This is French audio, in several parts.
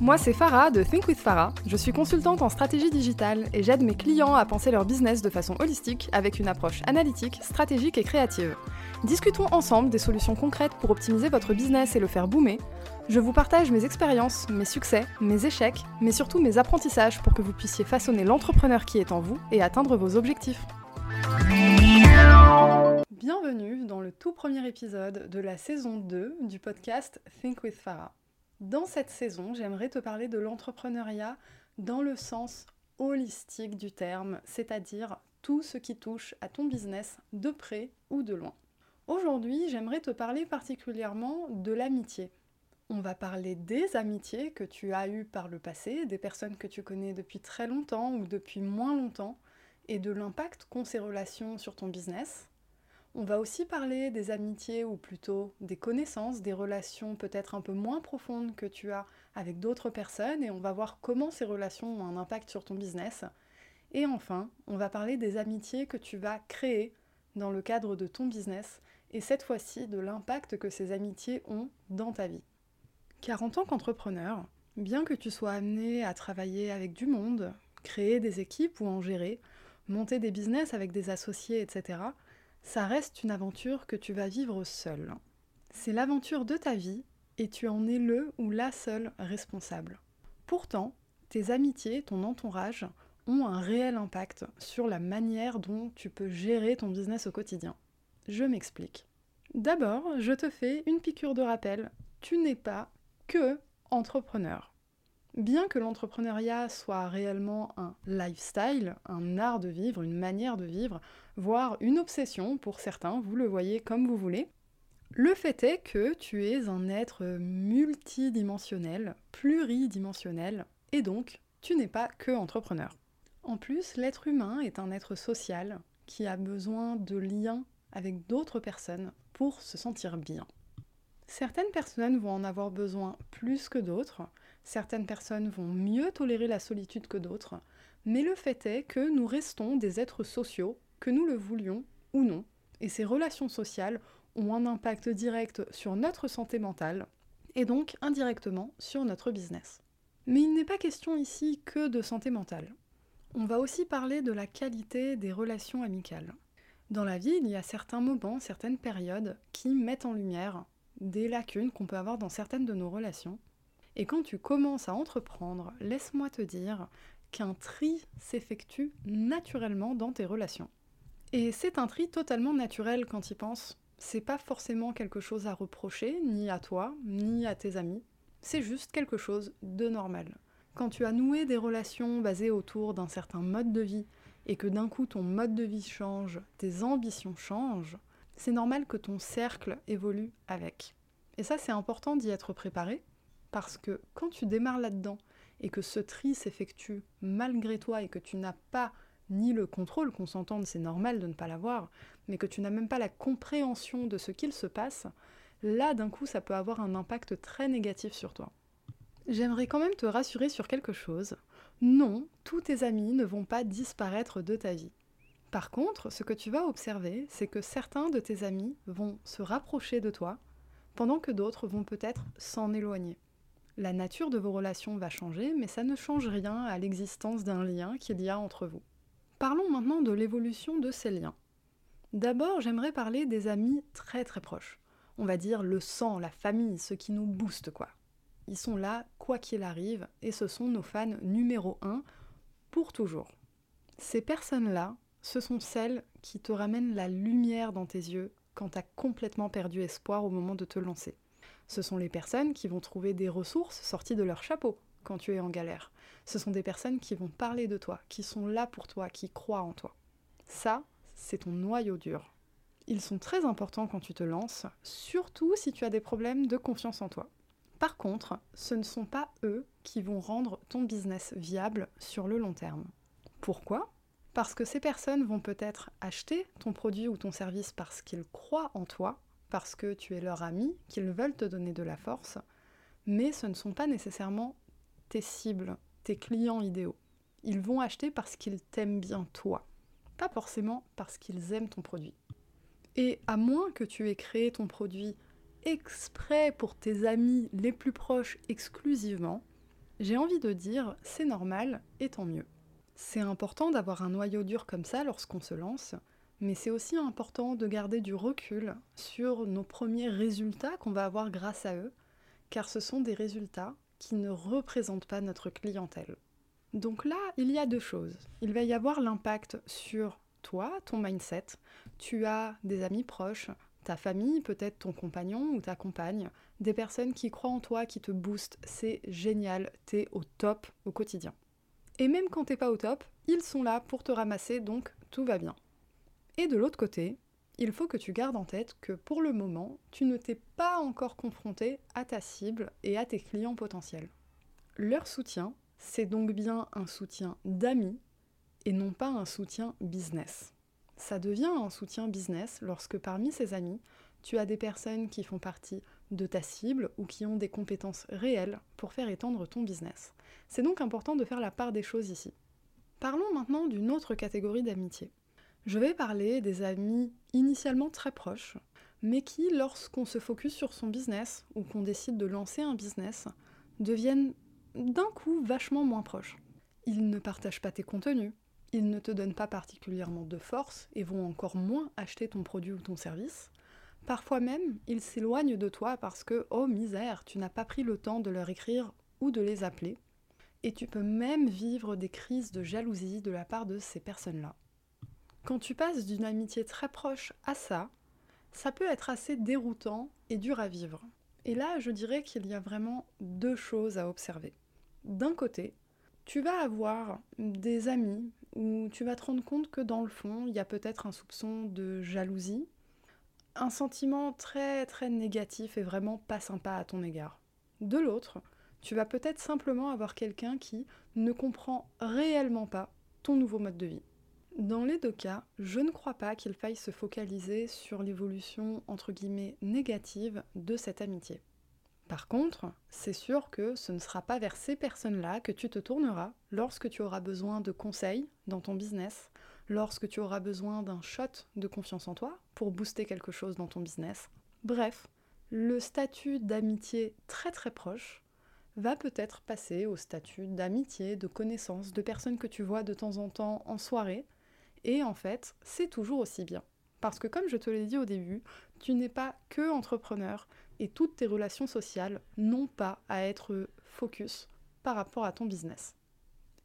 Moi c'est Farah de Think with Farah. Je suis consultante en stratégie digitale et j'aide mes clients à penser leur business de façon holistique avec une approche analytique, stratégique et créative. Discutons ensemble des solutions concrètes pour optimiser votre business et le faire boomer. Je vous partage mes expériences, mes succès, mes échecs, mais surtout mes apprentissages pour que vous puissiez façonner l'entrepreneur qui est en vous et atteindre vos objectifs. Bienvenue dans le tout premier épisode de la saison 2 du podcast Think with Farah. Dans cette saison, j'aimerais te parler de l'entrepreneuriat dans le sens holistique du terme, c'est-à-dire tout ce qui touche à ton business de près ou de loin. Aujourd'hui, j'aimerais te parler particulièrement de l'amitié. On va parler des amitiés que tu as eues par le passé, des personnes que tu connais depuis très longtemps ou depuis moins longtemps, et de l'impact qu'ont ces relations sur ton business. On va aussi parler des amitiés ou plutôt des connaissances, des relations peut-être un peu moins profondes que tu as avec d'autres personnes et on va voir comment ces relations ont un impact sur ton business. Et enfin, on va parler des amitiés que tu vas créer dans le cadre de ton business et cette fois-ci de l'impact que ces amitiés ont dans ta vie. Car en tant qu'entrepreneur, bien que tu sois amené à travailler avec du monde, créer des équipes ou en gérer, monter des business avec des associés, etc., ça reste une aventure que tu vas vivre seul. C'est l'aventure de ta vie et tu en es le ou la seule responsable. Pourtant, tes amitiés, ton entourage ont un réel impact sur la manière dont tu peux gérer ton business au quotidien. Je m'explique. D'abord, je te fais une piqûre de rappel. Tu n'es pas que entrepreneur. Bien que l'entrepreneuriat soit réellement un lifestyle, un art de vivre, une manière de vivre, voire une obsession pour certains, vous le voyez comme vous voulez, le fait est que tu es un être multidimensionnel, pluridimensionnel, et donc tu n'es pas que entrepreneur. En plus, l'être humain est un être social qui a besoin de liens avec d'autres personnes pour se sentir bien. Certaines personnes vont en avoir besoin plus que d'autres, Certaines personnes vont mieux tolérer la solitude que d'autres, mais le fait est que nous restons des êtres sociaux, que nous le voulions ou non, et ces relations sociales ont un impact direct sur notre santé mentale, et donc indirectement sur notre business. Mais il n'est pas question ici que de santé mentale. On va aussi parler de la qualité des relations amicales. Dans la vie, il y a certains moments, certaines périodes qui mettent en lumière des lacunes qu'on peut avoir dans certaines de nos relations, et quand tu commences à entreprendre, laisse-moi te dire qu'un tri s'effectue naturellement dans tes relations. Et c'est un tri totalement naturel quand tu y penses. C'est pas forcément quelque chose à reprocher, ni à toi, ni à tes amis. C'est juste quelque chose de normal. Quand tu as noué des relations basées autour d'un certain mode de vie, et que d'un coup ton mode de vie change, tes ambitions changent, c'est normal que ton cercle évolue avec. Et ça, c'est important d'y être préparé, parce que quand tu démarres là-dedans et que ce tri s'effectue malgré toi et que tu n'as pas ni le contrôle, qu'on s'entende, c'est normal de ne pas l'avoir, mais que tu n'as même pas la compréhension de ce qu'il se passe, là d'un coup ça peut avoir un impact très négatif sur toi. J'aimerais quand même te rassurer sur quelque chose. Non, tous tes amis ne vont pas disparaître de ta vie. Par contre, ce que tu vas observer, c'est que certains de tes amis vont se rapprocher de toi, pendant que d'autres vont peut-être s'en éloigner. La nature de vos relations va changer, mais ça ne change rien à l'existence d'un lien qu'il y a entre vous. Parlons maintenant de l'évolution de ces liens. D'abord, j'aimerais parler des amis très très proches. On va dire le sang, la famille, ceux qui nous boostent quoi. Ils sont là, quoi qu'il arrive, et ce sont nos fans numéro un pour toujours. Ces personnes-là, ce sont celles qui te ramènent la lumière dans tes yeux quand tu as complètement perdu espoir au moment de te lancer. Ce sont les personnes qui vont trouver des ressources sorties de leur chapeau quand tu es en galère. Ce sont des personnes qui vont parler de toi, qui sont là pour toi, qui croient en toi. Ça, c'est ton noyau dur. Ils sont très importants quand tu te lances, surtout si tu as des problèmes de confiance en toi. Par contre, ce ne sont pas eux qui vont rendre ton business viable sur le long terme. Pourquoi? Parce que ces personnes vont peut-être acheter ton produit ou ton service parce qu'ils croient en toi parce que tu es leur ami, qu'ils veulent te donner de la force, mais ce ne sont pas nécessairement tes cibles, tes clients idéaux. Ils vont acheter parce qu'ils t'aiment bien toi, pas forcément parce qu'ils aiment ton produit. Et à moins que tu aies créé ton produit exprès pour tes amis les plus proches exclusivement, J'ai envie de dire, c'est normal et tant mieux. C'est important d'avoir un noyau dur comme ça lorsqu'on se lance, mais c'est aussi important de garder du recul sur nos premiers résultats qu'on va avoir grâce à eux, car ce sont des résultats qui ne représentent pas notre clientèle. Donc là, il y a deux choses. Il va y avoir l'impact sur toi, ton mindset. Tu as des amis proches, ta famille, peut-être ton compagnon ou ta compagne, des personnes qui croient en toi, qui te boostent. C'est génial, t'es au top au quotidien. Et même quand t'es pas au top, ils sont là pour te ramasser, donc tout va bien. Et de l'autre côté, il faut que tu gardes en tête que pour le moment, tu ne t'es pas encore confronté à ta cible et à tes clients potentiels. Leur soutien, c'est donc bien un soutien d'amis et non pas un soutien business. Ça devient un soutien business lorsque parmi ces amis, tu as des personnes qui font partie de ta cible ou qui ont des compétences réelles pour faire étendre ton business. C'est donc important de faire la part des choses ici. Parlons maintenant d'une autre catégorie d'amitié. Je vais parler des amis initialement très proches, mais qui, lorsqu'on se focus sur son business ou qu'on décide de lancer un business, deviennent d'un coup vachement moins proches. Ils ne partagent pas tes contenus, ils ne te donnent pas particulièrement de force et vont encore moins acheter ton produit ou ton service. Parfois même, ils s'éloignent de toi parce que, oh misère, tu n'as pas pris le temps de leur écrire ou de les appeler. Et tu peux même vivre des crises de jalousie de la part de ces personnes-là. Quand tu passes d'une amitié très proche à ça, ça peut être assez déroutant et dur à vivre. Et là, je dirais qu'il y a vraiment deux choses à observer. D'un côté, tu vas avoir des amis où tu vas te rendre compte que dans le fond, il y a peut-être un soupçon de jalousie, un sentiment très très négatif et vraiment pas sympa à ton égard. De l'autre, tu vas peut-être simplement avoir quelqu'un qui ne comprend réellement pas ton nouveau mode de vie. Dans les deux cas, je ne crois pas qu'il faille se focaliser sur l'évolution entre guillemets négative de cette amitié. Par contre, c'est sûr que ce ne sera pas vers ces personnes-là que tu te tourneras lorsque tu auras besoin de conseils dans ton business, lorsque tu auras besoin d'un shot de confiance en toi pour booster quelque chose dans ton business. Bref, le statut d'amitié très très proche va peut-être passer au statut d'amitié, de connaissance, de personnes que tu vois de temps en temps en soirée, et en fait, c'est toujours aussi bien. Parce que comme je te l'ai dit au début, tu n'es pas que entrepreneur et toutes tes relations sociales n'ont pas à être focus par rapport à ton business.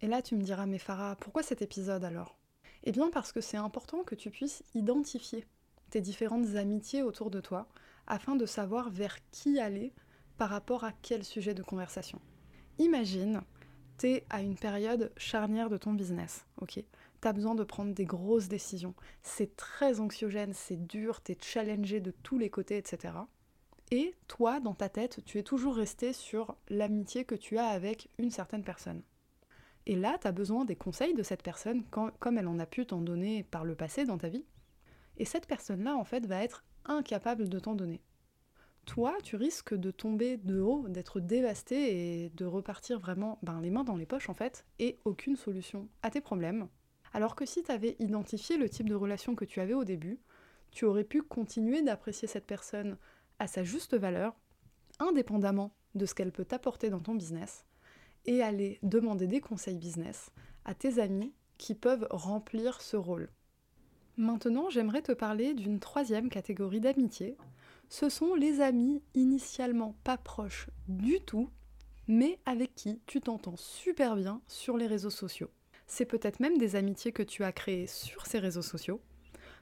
Et là, tu me diras, mais Farah, pourquoi cet épisode alors? Eh bien parce que c'est important que tu puisses identifier tes différentes amitiés autour de toi afin de savoir vers qui aller par rapport à quel sujet de conversation. Imagine, tu es à une période charnière de ton business, ok? Tu besoin de prendre des grosses décisions. C'est très anxiogène, c'est dur, tu es challengé de tous les côtés, etc. Et toi, dans ta tête, tu es toujours resté sur l'amitié que tu as avec une certaine personne. Et là, tu as besoin des conseils de cette personne, comme elle en a pu t'en donner par le passé dans ta vie. Et cette personne-là, en fait, va être incapable de t'en donner. Toi, tu risques de tomber de haut, d'être dévasté et de repartir vraiment ben, les mains dans les poches, en fait, et aucune solution à tes problèmes, alors que si tu avais identifié le type de relation que tu avais au début, tu aurais pu continuer d'apprécier cette personne à sa juste valeur, indépendamment de ce qu'elle peut t'apporter dans ton business, et aller demander des conseils business à tes amis qui peuvent remplir ce rôle. Maintenant, j'aimerais te parler d'une troisième catégorie d'amitié. Ce sont les amis initialement pas proches du tout, mais avec qui tu t'entends super bien sur les réseaux sociaux c'est peut-être même des amitiés que tu as créées sur ces réseaux sociaux.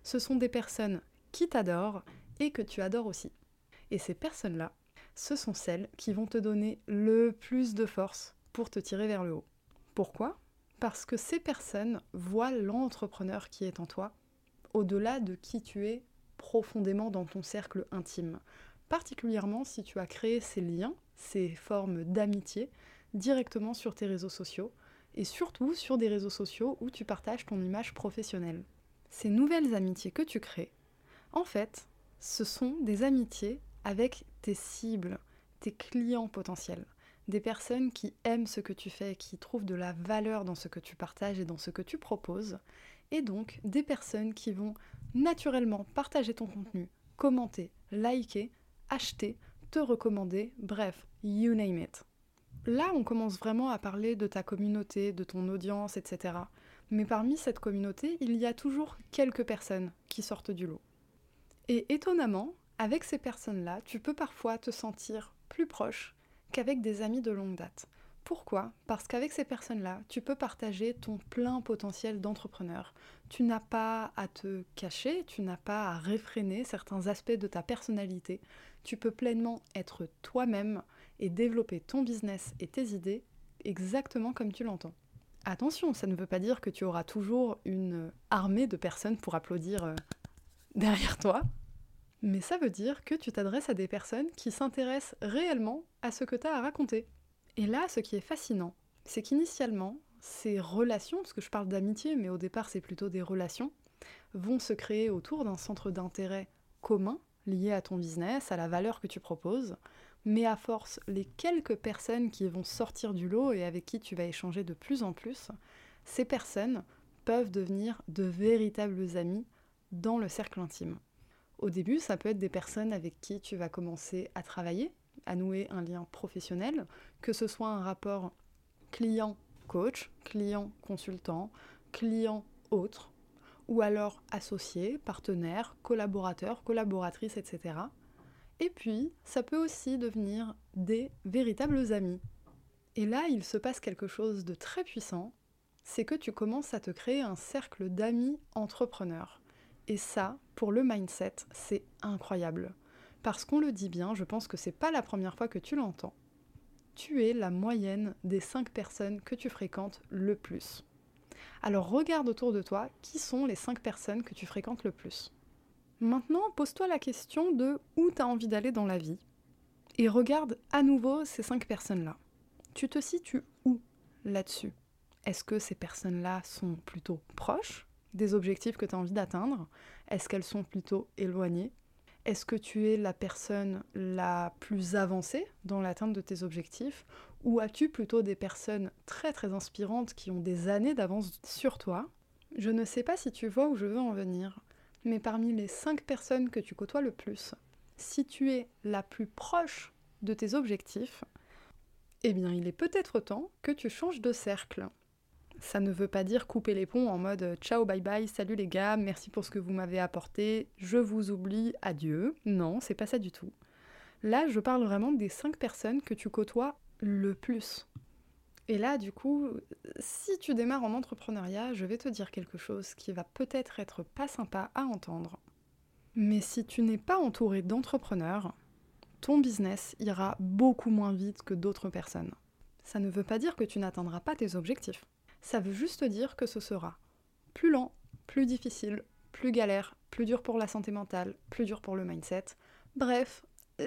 Ce sont des personnes qui t'adorent et que tu adores aussi. Et ces personnes-là, ce sont celles qui vont te donner le plus de force pour te tirer vers le haut. Pourquoi? Parce que ces personnes voient l'entrepreneur qui est en toi, au-delà de qui tu es profondément dans ton cercle intime. Particulièrement si tu as créé ces liens, ces formes d'amitié directement sur tes réseaux sociaux, et surtout sur des réseaux sociaux où tu partages ton image professionnelle. Ces nouvelles amitiés que tu crées, en fait, ce sont des amitiés avec tes cibles, tes clients potentiels, des personnes qui aiment ce que tu fais, qui trouvent de la valeur dans ce que tu partages et dans ce que tu proposes, et donc des personnes qui vont naturellement partager ton contenu, commenter, liker, acheter, te recommander, bref, you name it. Là, on commence vraiment à parler de ta communauté, de ton audience, etc. Mais parmi cette communauté, il y a toujours quelques personnes qui sortent du lot. Et étonnamment, avec ces personnes-là, tu peux parfois te sentir plus proche qu'avec des amis de longue date. Pourquoi? Parce qu'avec ces personnes-là, tu peux partager ton plein potentiel d'entrepreneur. Tu n'as pas à te cacher, tu n'as pas à réfréner certains aspects de ta personnalité. Tu peux pleinement être toi-même et développer ton business et tes idées exactement comme tu l'entends. Attention, ça ne veut pas dire que tu auras toujours une armée de personnes pour applaudir euh, derrière toi, mais ça veut dire que tu t'adresses à des personnes qui s'intéressent réellement à ce que tu as à raconter. Et là, ce qui est fascinant, c'est qu'initialement, ces relations, parce que je parle d'amitié, mais au départ c'est plutôt des relations, vont se créer autour d'un centre d'intérêt commun lié à ton business, à la valeur que tu proposes, mais à force, les quelques personnes qui vont sortir du lot et avec qui tu vas échanger de plus en plus, ces personnes peuvent devenir de véritables amis dans le cercle intime. Au début, ça peut être des personnes avec qui tu vas commencer à travailler, à nouer un lien professionnel, que ce soit un rapport client-coach, client-consultant, client-autre, ou alors associé, partenaire, collaborateur, collaboratrice, etc. Et puis, ça peut aussi devenir des véritables amis. Et là, il se passe quelque chose de très puissant, c'est que tu commences à te créer un cercle d'amis entrepreneurs. Et ça, pour le mindset, c'est incroyable. Parce qu'on le dit bien, je pense que c'est pas la première fois que tu l'entends. Tu es la moyenne des 5 personnes que tu fréquentes le plus. Alors regarde autour de toi qui sont les 5 personnes que tu fréquentes le plus? Maintenant, pose-toi la question de où tu as envie d'aller dans la vie. Et regarde à nouveau ces 5 personnes-là. Tu te situes où là-dessus? Est-ce que ces personnes-là sont plutôt proches des objectifs que tu as envie d'atteindre? Est-ce qu'elles sont plutôt éloignées? Est-ce que tu es la personne la plus avancée dans l'atteinte de tes objectifs? Ou as-tu plutôt des personnes très très inspirantes qui ont des années d'avance sur toi? Je ne sais pas si tu vois où je veux en venir, mais parmi les 5 personnes que tu côtoies le plus, si tu es la plus proche de tes objectifs, eh bien il est peut-être temps que tu changes de cercle. Ça ne veut pas dire couper les ponts en mode euh, ciao, bye bye, salut les gars, merci pour ce que vous m'avez apporté, je vous oublie, adieu. Non, c'est pas ça du tout. Là, je parle vraiment des 5 personnes que tu côtoies le plus. Et là, du coup, si tu démarres en entrepreneuriat, je vais te dire quelque chose qui va peut-être être pas sympa à entendre. Mais si tu n'es pas entouré d'entrepreneurs, ton business ira beaucoup moins vite que d'autres personnes. Ça ne veut pas dire que tu n'atteindras pas tes objectifs ça veut juste dire que ce sera plus lent, plus difficile, plus galère, plus dur pour la santé mentale, plus dur pour le mindset. Bref,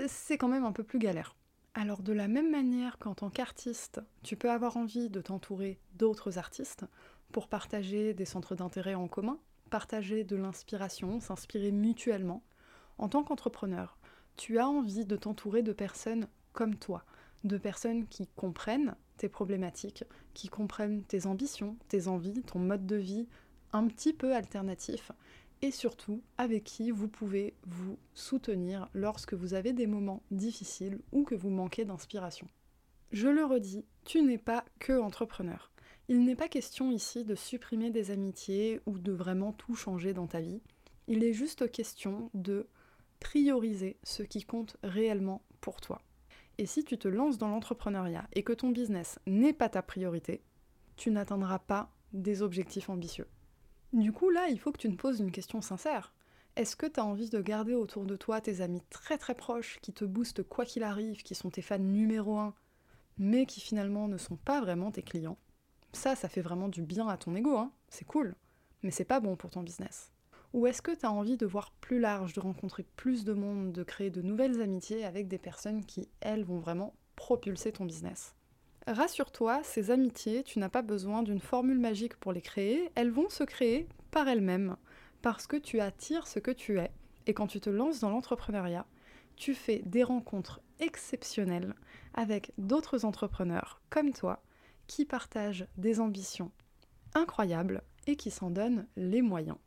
c'est quand même un peu plus galère. Alors de la même manière qu'en tant qu'artiste, tu peux avoir envie de t'entourer d'autres artistes pour partager des centres d'intérêt en commun, partager de l'inspiration, s'inspirer mutuellement, en tant qu'entrepreneur, tu as envie de t'entourer de personnes comme toi, de personnes qui comprennent tes problématiques, qui comprennent tes ambitions, tes envies, ton mode de vie un petit peu alternatif et surtout avec qui vous pouvez vous soutenir lorsque vous avez des moments difficiles ou que vous manquez d'inspiration. Je le redis, tu n'es pas que entrepreneur. Il n'est pas question ici de supprimer des amitiés ou de vraiment tout changer dans ta vie. Il est juste question de prioriser ce qui compte réellement pour toi. Et si tu te lances dans l'entrepreneuriat et que ton business n'est pas ta priorité, tu n'atteindras pas des objectifs ambitieux. Du coup, là, il faut que tu te poses une question sincère. Est-ce que tu as envie de garder autour de toi tes amis très très proches qui te boostent quoi qu'il arrive, qui sont tes fans numéro un, mais qui finalement ne sont pas vraiment tes clients? Ça, ça fait vraiment du bien à ton ego, hein c'est cool, mais c'est pas bon pour ton business. Ou est-ce que tu as envie de voir plus large, de rencontrer plus de monde, de créer de nouvelles amitiés avec des personnes qui, elles, vont vraiment propulser ton business? Rassure-toi, ces amitiés, tu n'as pas besoin d'une formule magique pour les créer, elles vont se créer par elles-mêmes, parce que tu attires ce que tu es. Et quand tu te lances dans l'entrepreneuriat, tu fais des rencontres exceptionnelles avec d'autres entrepreneurs comme toi qui partagent des ambitions incroyables et qui s'en donnent les moyens.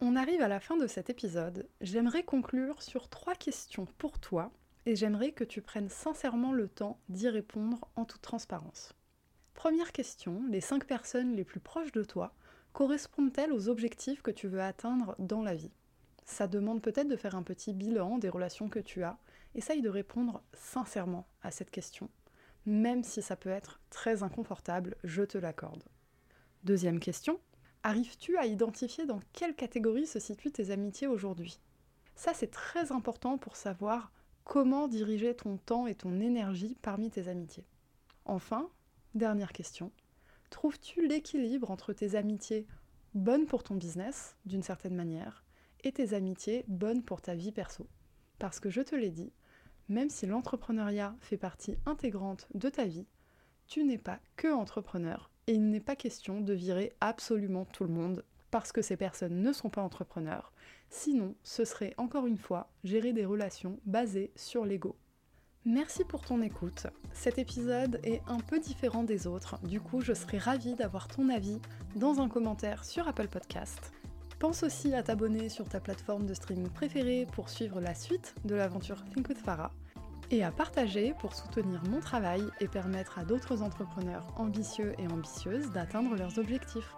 On arrive à la fin de cet épisode. J'aimerais conclure sur trois questions pour toi et j'aimerais que tu prennes sincèrement le temps d'y répondre en toute transparence. Première question, les 5 personnes les plus proches de toi correspondent-elles aux objectifs que tu veux atteindre dans la vie? Ça demande peut-être de faire un petit bilan des relations que tu as. Essaye de répondre sincèrement à cette question, même si ça peut être très inconfortable, je te l'accorde. Deuxième question, arrives-tu à identifier dans quelle catégorie se situent tes amitiés aujourd'hui? Ça c'est très important pour savoir comment diriger ton temps et ton énergie parmi tes amitiés. Enfin, Dernière question. Trouves-tu l'équilibre entre tes amitiés bonnes pour ton business, d'une certaine manière, et tes amitiés bonnes pour ta vie perso? Parce que je te l'ai dit, même si l'entrepreneuriat fait partie intégrante de ta vie, tu n'es pas que entrepreneur et il n'est pas question de virer absolument tout le monde parce que ces personnes ne sont pas entrepreneurs. Sinon, ce serait encore une fois gérer des relations basées sur l'ego. Merci pour ton écoute. Cet épisode est un peu différent des autres, du coup je serais ravie d'avoir ton avis dans un commentaire sur Apple Podcast. Pense aussi à t'abonner sur ta plateforme de streaming préférée pour suivre la suite de l'aventure Think with Farah et à partager pour soutenir mon travail et permettre à d'autres entrepreneurs ambitieux et ambitieuses d'atteindre leurs objectifs.